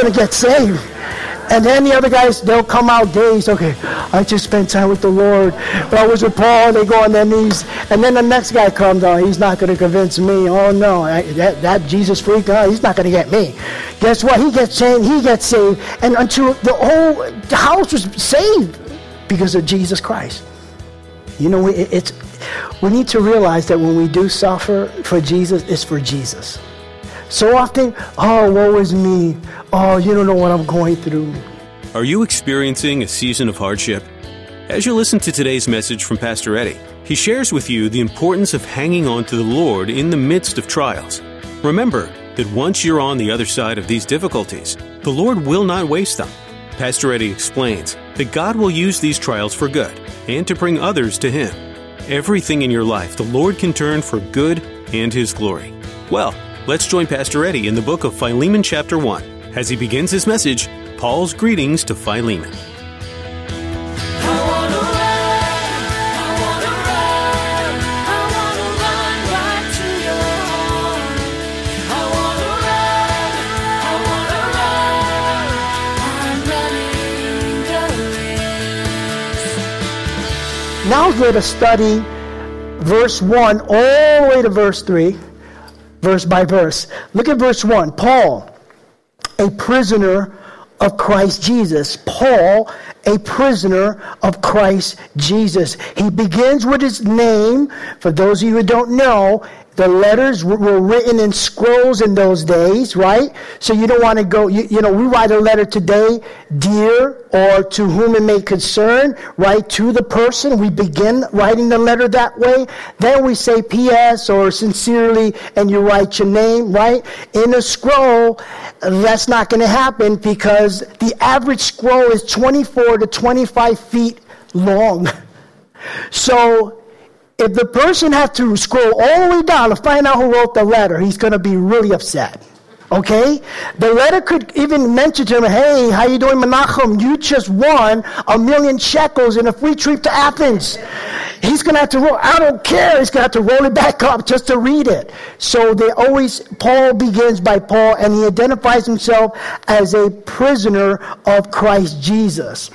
Going to get saved. And then the other guys, they'll come out days. Okay, I just spent time with the Lord. But I was with Paul, and they go on their knees. And then the next guy comes on. He's not going to convince me. Oh no, I, that, that Jesus freak, oh, he's not going to get me. Guess what? He gets saved. He gets saved, and until the whole house was saved because of Jesus Christ. You know, it, it's we need to realize that when we do suffer for Jesus, it's for Jesus. So often, oh, woe is me. Oh, you don't know what I'm going through. Are you experiencing a season of hardship? As you listen to today's message from Pastor Eddie, he shares with you the importance of hanging on to the Lord in the midst of trials. Remember that once you're on the other side of these difficulties, the Lord will not waste them. Pastor Eddie explains that God will use these trials for good and to bring others to Him. Everything in your life the Lord can turn for good and His glory. Well, Let's join Pastor Eddie in the book of Philemon, chapter 1, as he begins his message Paul's greetings to Philemon. Now going to study verse 1 all the way to verse 3 verse by verse. Look at verse 1. Paul, a prisoner of Christ Jesus. Paul, a prisoner of Christ Jesus. He begins with his name. For those of you who don't know, the letters were written in scrolls in those days, right? So you don't want to go, you, you, know, we write a letter today, dear, or to whom it may concern, right? To the person. We begin writing the letter that way. Then we say P.S. or sincerely, and you write your name, right? In a scroll, that's not going to happen because the average scroll is 24 to 25 feet long. So if the person has to scroll all the way down to find out who wrote the letter, he's going to be really upset. Okay? The letter could even mention to him, hey, how you doing, Menachem? You just won a million shekels in a free trip to Athens. He's going to have to roll, I don't care. He's going to have to roll it back up just to read it. So they always, Paul begins by Paul, and he identifies himself as a prisoner of Christ Jesus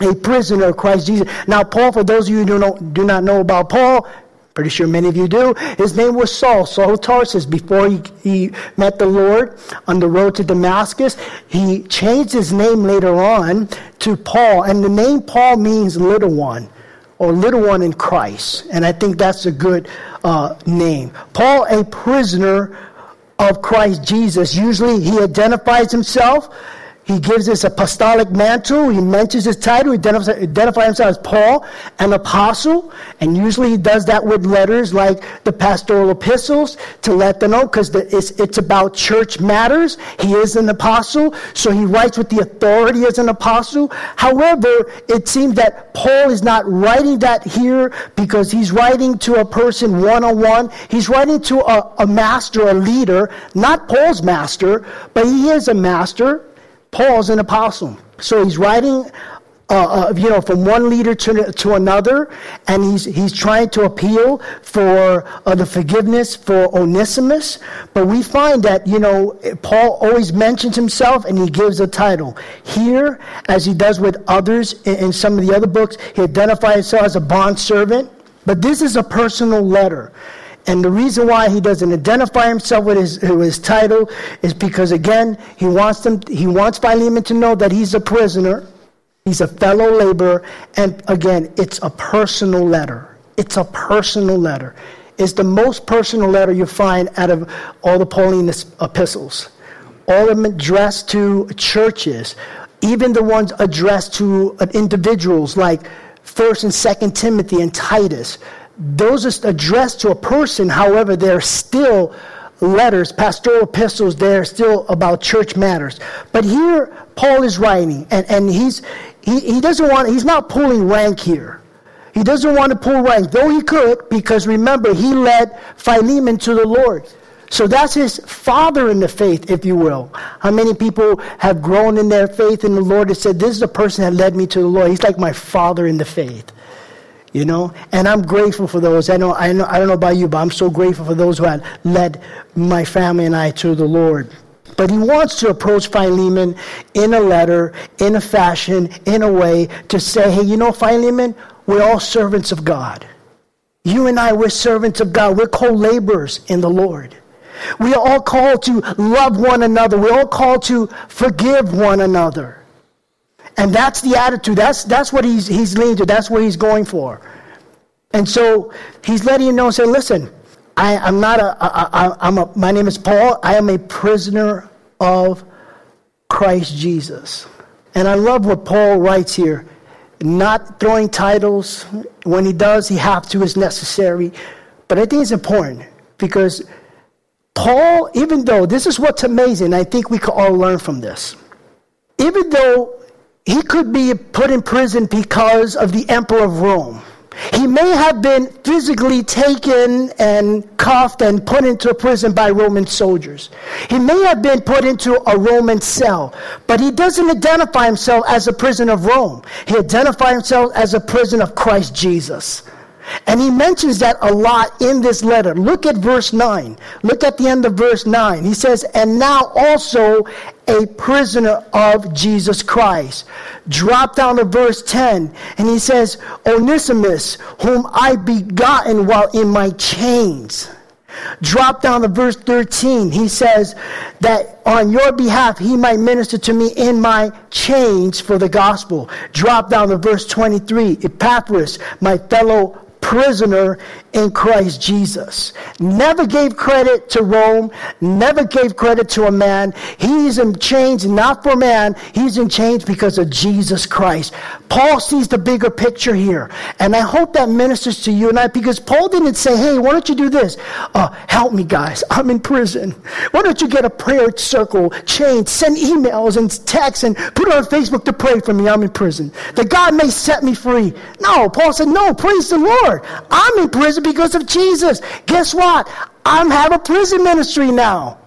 a prisoner of Christ Jesus. Now, Paul, for those of you who do not, do not know about Paul, pretty sure many of you do, his name was Saul, Saul of Tarsus. Before he, he met the Lord on the road to Damascus, he changed his name later on to Paul. And the name Paul means little one or little one in Christ. And I think that's a good uh, name. Paul, a prisoner of Christ Jesus. Usually he identifies himself he gives this apostolic mantle. He mentions his title. He identifies, identifies himself as Paul, an apostle. And usually he does that with letters like the pastoral epistles to let them know because it's, it's about church matters. He is an apostle, so he writes with the authority as an apostle. However, it seems that Paul is not writing that here because he's writing to a person one on one. He's writing to a, a master, a leader, not Paul's master, but he is a master Paul's an apostle. So he's writing, uh, uh, you know, from one leader to, to another, and he's, he's trying to appeal for uh, the forgiveness for Onesimus. But we find that, you know, Paul always mentions himself and he gives a title. Here, as he does with others in, in some of the other books, he identifies himself as a bond servant. But this is a personal letter. And the reason why he doesn't identify himself with his, with his title is because, again, he wants, them, he wants Philemon to know that he's a prisoner, he's a fellow laborer, and again, it's a personal letter. It's a personal letter. It's the most personal letter you find out of all the Pauline epistles. All of them addressed to churches, even the ones addressed to individuals like 1st and 2nd Timothy and Titus those are addressed to a person, however, they're still letters, pastoral epistles, they're still about church matters. But here, Paul is writing, and, and he's, he, he doesn't want, he's not pulling rank here. He doesn't want to pull rank, though he could, because remember, he led Philemon to the Lord. So that's his father in the faith, if you will. How many people have grown in their faith in the Lord and said, This is the person that led me to the Lord. He's like my father in the faith. You know? And I'm grateful for those. I know I know I don't know about you, but I'm so grateful for those who had led my family and I to the Lord. But he wants to approach Philemon in a letter, in a fashion, in a way to say, hey, you know, Philemon, we're all servants of God. You and I, we're servants of God. We're co laborers in the Lord. We are all called to love one another. We're all called to forgive one another. And that's the attitude. That's, that's what he's, he's leaning to. That's what he's going for. And so he's letting you know, say, listen, I, am not a, I, I, I'm a, my name is Paul. I am a prisoner of Christ Jesus. And I love what Paul writes here. Not throwing titles. When he does, he have to, is necessary. But I think it's important because Paul, even though this is what's amazing, I think we could all learn from this. Even though he could be put in prison because of the emperor of Rome, he may have been physically taken and cuffed and put into a prison by Roman soldiers. He may have been put into a Roman cell, but he doesn't identify himself as a prisoner of Rome. He identifies himself as a prisoner of Christ Jesus. And he mentions that a lot in this letter. Look at verse 9. Look at the end of verse 9. He says, And now also a prisoner of Jesus Christ. Drop down to verse 10. And he says, Onesimus, whom I begotten while in my chains. Drop down to verse 13. He says that on your behalf he might minister to me in my chains for the gospel. Drop down to verse 23. Epaphras, my fellow prisoner in Christ Jesus. Never gave credit to Rome, never gave credit to a man. He's in chains not for man, he's in chains because of Jesus Christ. Paul sees the bigger picture here. And I hope that ministers to you and I because Paul didn't say, hey, why don't you do this? Uh, help me, guys. I'm in prison. Why don't you get a prayer circle, chain, send emails and texts and put it on Facebook to pray for me? I'm in prison. That God may set me free. No, Paul said, no, praise the Lord. I'm in prison because of Jesus. Guess what? I'm have a prison ministry now.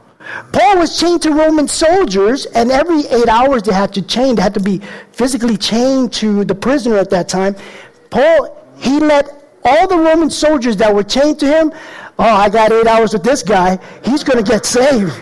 Paul was chained to Roman soldiers, and every eight hours they had to chain. They had to be physically chained to the prisoner at that time. Paul, he let all the Roman soldiers that were chained to him, oh, I got eight hours with this guy. He's going to get saved.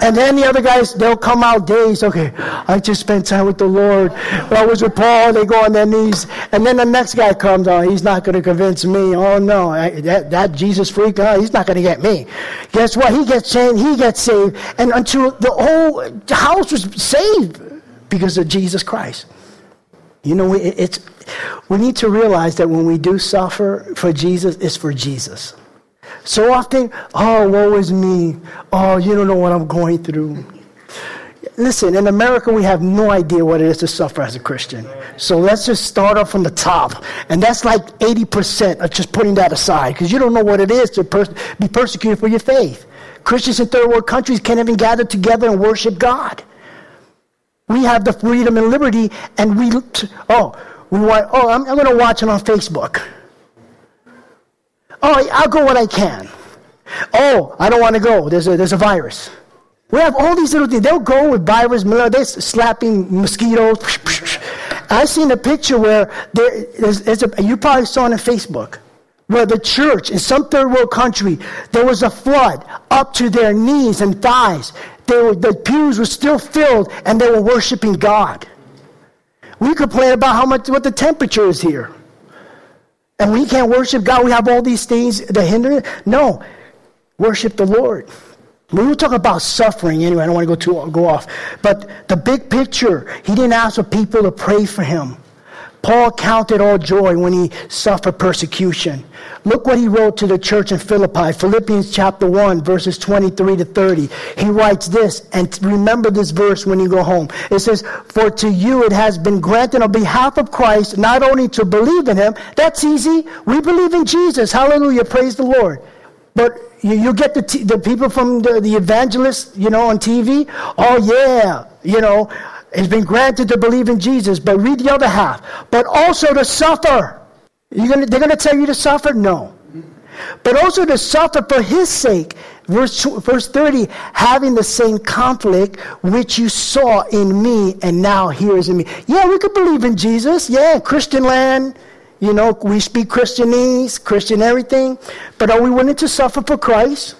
And then the other guys, they'll come out days. Okay, I just spent time with the Lord. I was with Paul. They go on their knees. And then the next guy comes on. Oh, he's not going to convince me. Oh, no. I, that, that Jesus freak, oh, he's not going to get me. Guess what? He gets saved. He gets saved. And until the whole house was saved because of Jesus Christ. You know, it's, we need to realize that when we do suffer for Jesus, it's for Jesus. So often, oh, woe is me. Oh, you don't know what I'm going through. Listen, in America, we have no idea what it is to suffer as a Christian. So let's just start off from the top. And that's like 80% of just putting that aside because you don't know what it is to per- be persecuted for your faith. Christians in third world countries can't even gather together and worship God. We have the freedom and liberty, and we, oh, we want, oh, I'm, I'm going to watch it on Facebook. Oh, I'll go when I can. Oh, I don't want to go. There's a, there's a virus. We have all these little things. They'll go with virus, they're slapping mosquitoes. I seen a picture where there, there's, a, you probably saw it on Facebook, where the church in some third world country, there was a flood up to their knees and thighs. They were, the pews were still filled and they were worshiping God. We complain about how much what the temperature is here. And we can't worship God. We have all these things that hinder it. No, worship the Lord. We will talk about suffering anyway. I don't want to go too go off. But the big picture, he didn't ask for people to pray for him. Paul counted all joy when he suffered persecution. Look what he wrote to the church in Philippi, Philippians chapter 1, verses 23 to 30. He writes this, and remember this verse when you go home. It says, For to you it has been granted on behalf of Christ not only to believe in him, that's easy. We believe in Jesus. Hallelujah. Praise the Lord. But you, you get the, t- the people from the, the evangelists, you know, on TV. Oh, yeah, you know, it's been granted to believe in Jesus. But read the other half. But also to suffer. Gonna, they're going to tell you to suffer? No. But also to suffer for his sake. Verse, verse 30, having the same conflict which you saw in me and now here is in me. Yeah, we could believe in Jesus. Yeah, Christian land. You know, we speak Christianese, Christian everything. But are we willing to suffer for Christ?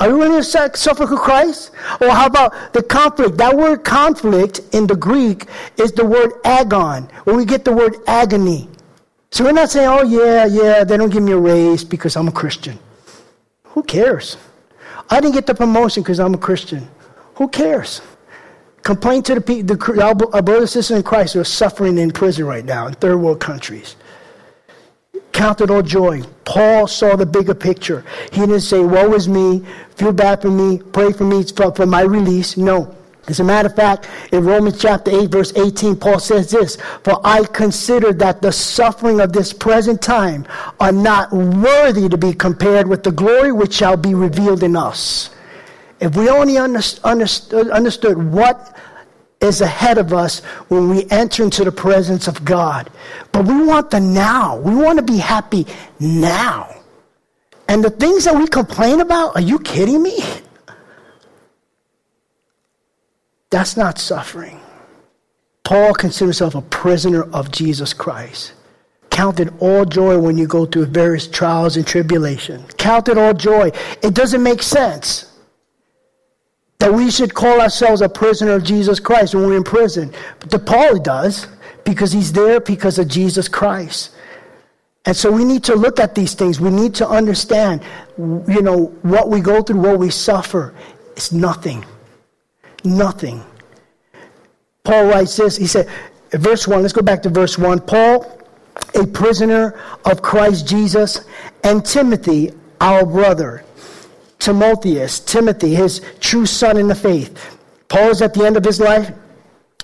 Are you to suffer for Christ? Or how about the conflict? That word conflict in the Greek is the word agon, where we get the word agony. So we're not saying, oh, yeah, yeah, they don't give me a raise because I'm a Christian. Who cares? I didn't get the promotion because I'm a Christian. Who cares? Complain to the, people, the our brothers and sisters in Christ who are suffering in prison right now in third world countries. Count it all joy. Paul saw the bigger picture. He didn't say, Woe is me, feel bad for me, pray for me for, for my release. No. As a matter of fact, in Romans chapter 8, verse 18, Paul says this For I consider that the suffering of this present time are not worthy to be compared with the glory which shall be revealed in us. If we only understood, understood what is ahead of us when we enter into the presence of God. But we want the now. We want to be happy now. And the things that we complain about, are you kidding me? That's not suffering. Paul considers himself a prisoner of Jesus Christ. Count it all joy when you go through various trials and tribulation. Count it all joy. It doesn't make sense that we should call ourselves a prisoner of Jesus Christ when we're in prison. But Paul does because he's there because of Jesus Christ. And so we need to look at these things. We need to understand, you know, what we go through, what we suffer. It's nothing. Nothing. Paul writes this. He said, verse 1, let's go back to verse 1. Paul, a prisoner of Christ Jesus, and Timothy, our brother Timotheus, Timothy, his true son in the faith. Paul is at the end of his life,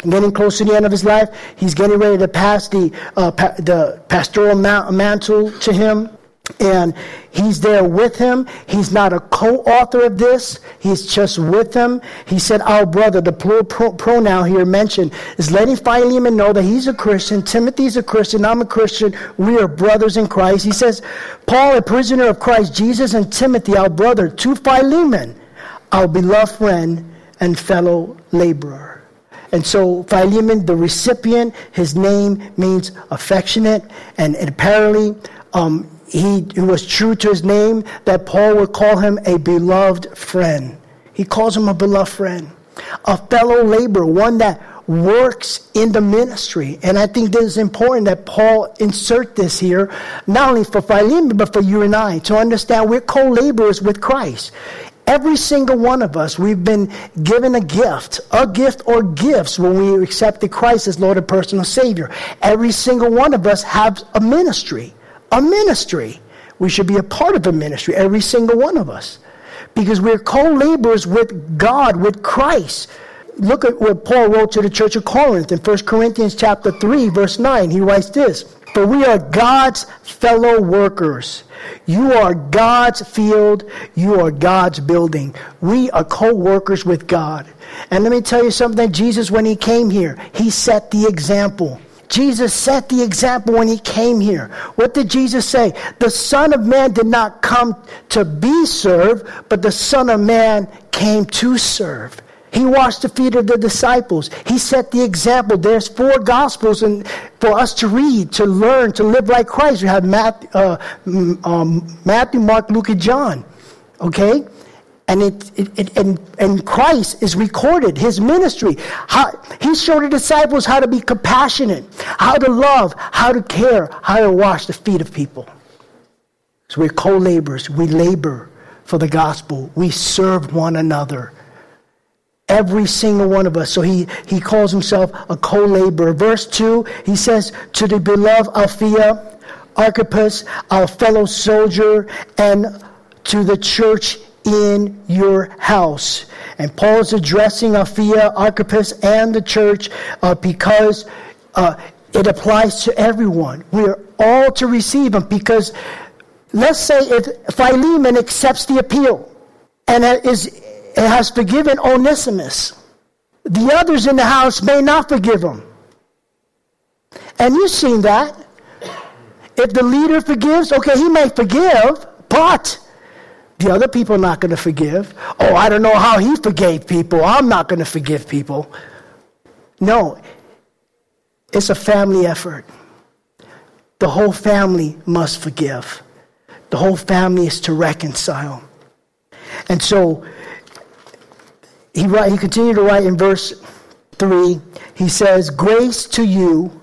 getting close to the end of his life. He's getting ready to pass the, uh, pa- the pastoral mantle to him and he's there with him. He's not a co-author of this. He's just with him. He said, our brother, the plural pro- pronoun here mentioned, is letting Philemon know that he's a Christian. Timothy's a Christian. I'm a Christian. We are brothers in Christ. He says, Paul, a prisoner of Christ Jesus, and Timothy, our brother, to Philemon, our beloved friend and fellow laborer. And so Philemon, the recipient, his name means affectionate, and apparently um, he was true to his name that Paul would call him a beloved friend. He calls him a beloved friend, a fellow laborer, one that works in the ministry. And I think this is important that Paul insert this here, not only for Philemon, but for you and I, to understand we're co laborers with Christ. Every single one of us, we've been given a gift, a gift or gifts when we accepted Christ as Lord and personal Savior. Every single one of us has a ministry a ministry. We should be a part of a ministry, every single one of us. Because we're co laborers with God, with Christ. Look at what Paul wrote to the church of Corinth in 1 Corinthians chapter 3, verse 9. He writes this For we are God's fellow workers. You are God's field. You are God's building. We are co workers with God. And let me tell you something Jesus, when he came here, he set the example. Jesus set the example when he came here. What did Jesus say? The Son of Man did not come to be served, but the Son of Man came to serve. He washed the feet of the disciples. He set the example. There's four gospels and for us to read, to learn, to live like Christ. We have Matthew, uh, um, Matthew Mark, Luke, and John. Okay? And, it, it, it, and, and Christ is recorded, his ministry. How, he showed the disciples how to be compassionate, how to love, how to care, how to wash the feet of people. So we're co laborers. We labor for the gospel, we serve one another. Every single one of us. So he, he calls himself a co laborer. Verse 2, he says, To the beloved Apphia, Archippus, our fellow soldier, and to the church in your house. And Paul is addressing Apphia, Archippus, and the church uh, because uh, it applies to everyone. We are all to receive them because let's say if Philemon accepts the appeal and is, has forgiven Onesimus, the others in the house may not forgive him. And you've seen that. If the leader forgives, okay, he may forgive, but the other people are not going to forgive. Oh, I don't know how he forgave people. I'm not going to forgive people. No, it's a family effort. The whole family must forgive. The whole family is to reconcile. And so he, write, he continued to write in verse 3 he says, Grace to you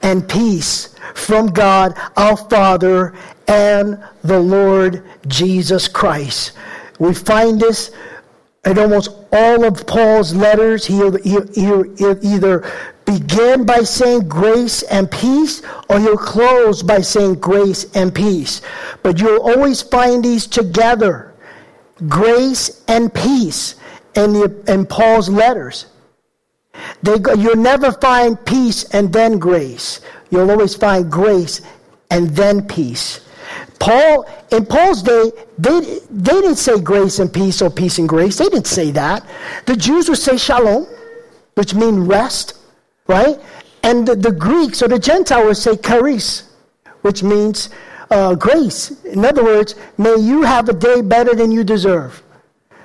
and peace from God our Father and the Lord Jesus Christ. We find this in almost all of Paul's letters. He'll, either begin by saying grace and peace, or he'll close by saying grace and peace. But you'll always find these together grace and peace in, the, in Paul's letters. They, you'll never find peace and then grace. You'll always find grace and then peace. Paul, in Paul's day, they, they didn't say grace and peace or peace and grace. They didn't say that. The Jews would say shalom, which means rest, right? And the, the Greeks or the Gentile would say charis, which means uh, grace. In other words, may you have a day better than you deserve.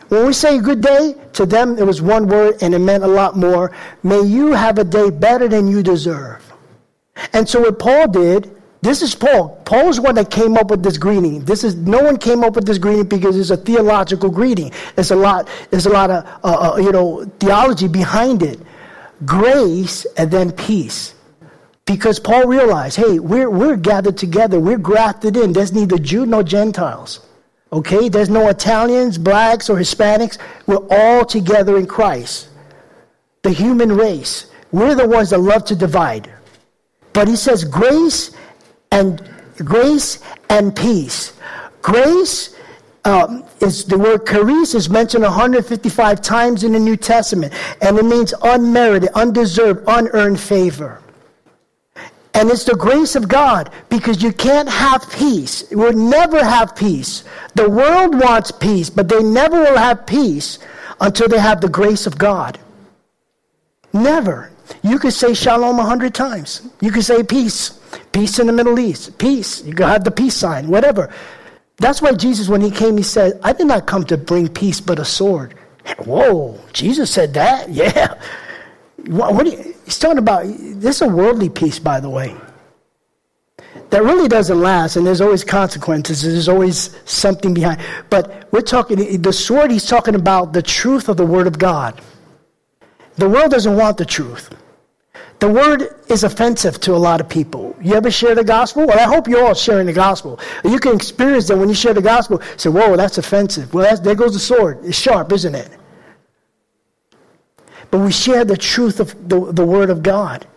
When we say good day, to them it was one word and it meant a lot more. May you have a day better than you deserve. And so what Paul did, this is Paul. Paul is one that came up with this greeting. This is no one came up with this greeting because it's a theological greeting. It's a lot. There's a lot of uh, uh, you know theology behind it. Grace and then peace. Because Paul realized, hey, we're, we're gathered together, we're grafted in. There's neither Jew nor Gentiles. Okay? There's no Italians, blacks, or Hispanics. We're all together in Christ. The human race. We're the ones that love to divide. But he says grace and grace and peace. Grace um, is the word charis is mentioned 155 times in the New Testament, and it means unmerited, undeserved, unearned favor. And it's the grace of God because you can't have peace. You will never have peace. The world wants peace, but they never will have peace until they have the grace of God. Never. You could say shalom a hundred times. You could say peace. Peace in the Middle East. Peace. You could have the peace sign, whatever. That's why Jesus, when he came, he said, I did not come to bring peace but a sword. Whoa, Jesus said that? Yeah. What, what you, he's talking about, this is a worldly peace, by the way. That really doesn't last, and there's always consequences. There's always something behind. But we're talking, the sword, he's talking about the truth of the Word of God. The world doesn't want the truth. The word is offensive to a lot of people. You ever share the gospel? Well, I hope you're all sharing the gospel. You can experience that when you share the gospel. Say, whoa, that's offensive. Well, that's, there goes the sword. It's sharp, isn't it? but we share the truth of the, the Word of God.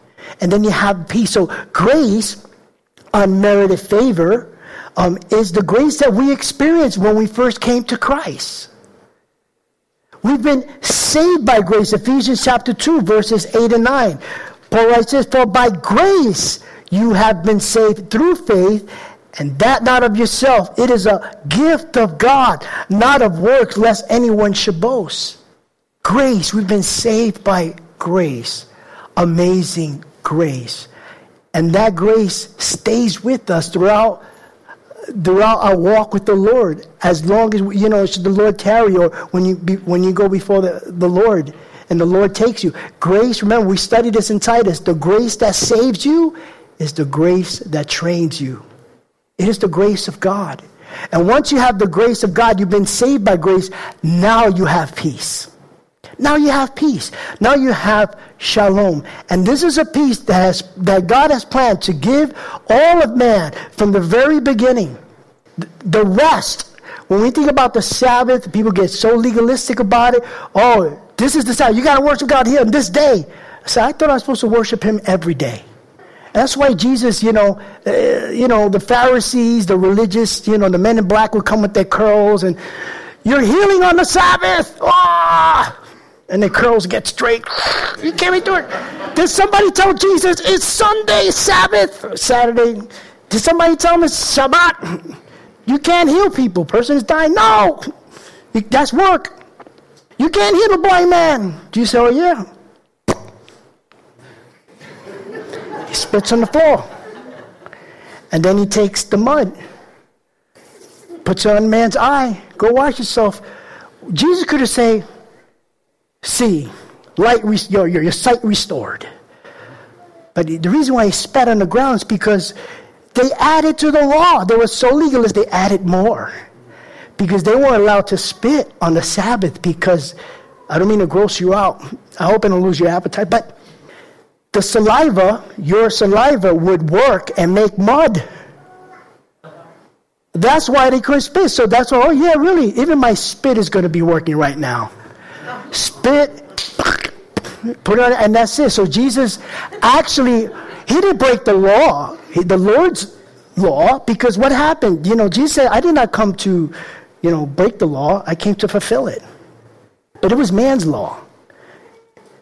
And then you have peace. So, grace, unmerited favor, um, is the grace that we experienced when we first came to Christ. We've been saved by grace. Ephesians chapter 2, verses 8 and 9. Paul writes this For by grace you have been saved through faith, and that not of yourself. It is a gift of God, not of works, lest anyone should boast. Grace, we've been saved by grace. Amazing grace. And that grace stays with us throughout throughout our walk with the Lord. As long as you know, should the Lord tarry, or when you be, when you go before the, the Lord and the Lord takes you. Grace, remember, we studied this in Titus. The grace that saves you is the grace that trains you. It is the grace of God. And once you have the grace of God, you've been saved by grace, now you have peace. Now you have peace. Now you have shalom. And this is a peace that, has, that God has planned to give all of man from the very beginning. The rest, when we think about the Sabbath, people get so legalistic about it. Oh, this is the Sabbath. You got to worship God here on this day. So I thought I was supposed to worship Him every day. That's why Jesus, you know, uh, you know, the Pharisees, the religious, you know, the men in black would come with their curls and you're healing on the Sabbath. Oh! And the curls get straight. You can't do it. Did somebody tell Jesus it's Sunday, Sabbath, Saturday? Did somebody tell him it's Shabbat? You can't heal people. Person is dying. No, that's work. You can't heal a blind man. Do you say, oh yeah? He spits on the floor. And then he takes the mud, puts it on the man's eye. Go wash yourself. Jesus could have said, see, light, your, your, your sight restored. But the reason why he spat on the ground is because they added to the law. They were so legalist, they added more. Because they weren't allowed to spit on the Sabbath because, I don't mean to gross you out. I hope I don't lose your appetite. But the saliva, your saliva would work and make mud. That's why they couldn't spit. So that's why, oh yeah, really, even my spit is going to be working right now. Spit, put it on, and that's it. So Jesus actually, he didn't break the law, the Lord's law, because what happened? You know, Jesus said, I did not come to, you know, break the law. I came to fulfill it. But it was man's law.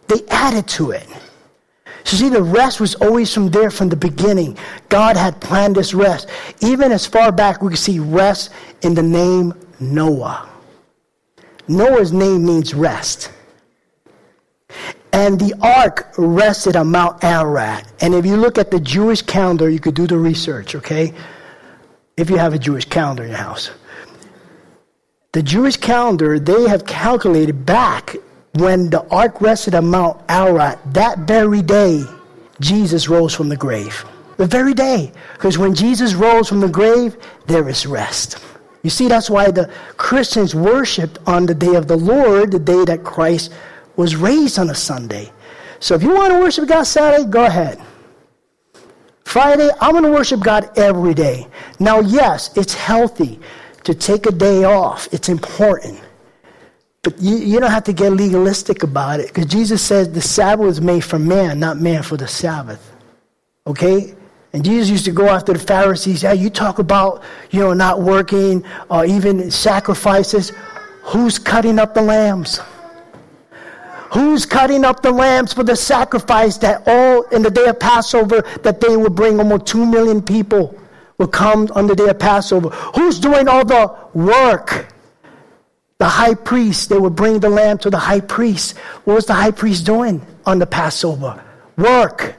They added to it. So see, the rest was always from there from the beginning. God had planned this rest. Even as far back, we can see rest in the name Noah. Noah's name means rest. And the ark rested on Mount Ararat. And if you look at the Jewish calendar, you could do the research, okay? If you have a Jewish calendar in your house. The Jewish calendar, they have calculated back when the ark rested on Mount Ararat, that very day, Jesus rose from the grave. The very day. Because when Jesus rose from the grave, there is rest. You see, that's why the Christians worshiped on the day of the Lord, the day that Christ was raised on a Sunday. So if you want to worship God Saturday, go ahead. Friday, I'm going to worship God every day. Now, yes, it's healthy to take a day off. It's important. But you, you don't have to get legalistic about it because Jesus says the Sabbath was made for man, not man for the Sabbath. Okay? And Jesus used to go after the Pharisees. Yeah, you talk about, you know, not working or even sacrifices. Who's cutting up the lambs? Who's cutting up the lambs for the sacrifice that all in the day of Passover that they would bring almost two million people would come on the day of Passover? Who's doing all the work? The high priest, they would bring the lamb to the high priest. What was the high priest doing on the Passover? Work,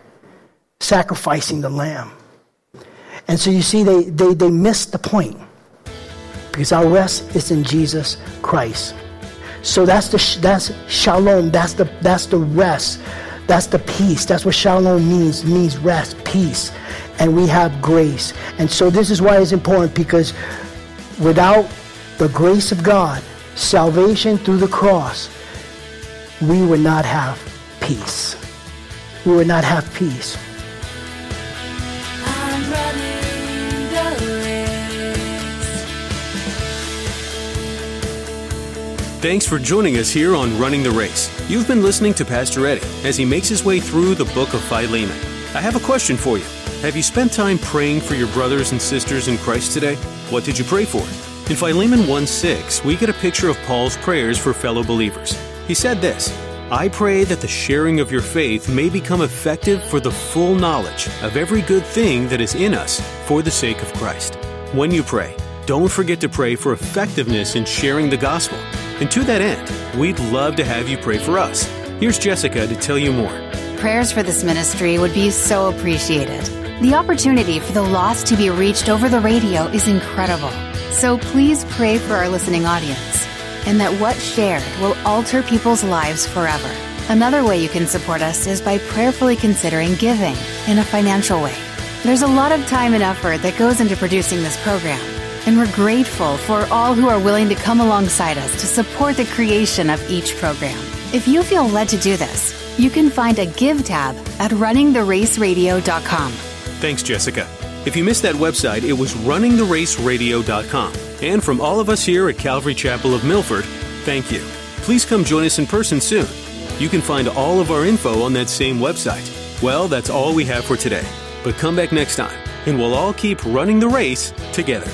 sacrificing the lamb. And so you see, they, they, they missed the point because our rest is in Jesus Christ. So that's the that's shalom. That's the that's the rest. That's the peace. That's what shalom means. Means rest, peace, and we have grace. And so this is why it's important because without the grace of God, salvation through the cross, we would not have peace. We would not have peace. Thanks for joining us here on Running the Race. You've been listening to Pastor Eddie as he makes his way through the book of Philemon. I have a question for you. Have you spent time praying for your brothers and sisters in Christ today? What did you pray for? In Philemon 1 6, we get a picture of Paul's prayers for fellow believers. He said this I pray that the sharing of your faith may become effective for the full knowledge of every good thing that is in us for the sake of Christ. When you pray, don't forget to pray for effectiveness in sharing the gospel. And to that end, we'd love to have you pray for us. Here's Jessica to tell you more. Prayers for this ministry would be so appreciated. The opportunity for the lost to be reached over the radio is incredible. So please pray for our listening audience and that what's shared will alter people's lives forever. Another way you can support us is by prayerfully considering giving in a financial way. There's a lot of time and effort that goes into producing this program and we're grateful for all who are willing to come alongside us to support the creation of each program. If you feel led to do this, you can find a Give tab at runningtheraceradio.com. Thanks, Jessica. If you missed that website, it was runningtheraceradio.com. And from all of us here at Calvary Chapel of Milford, thank you. Please come join us in person soon. You can find all of our info on that same website. Well, that's all we have for today. But come back next time, and we'll all keep running the race together.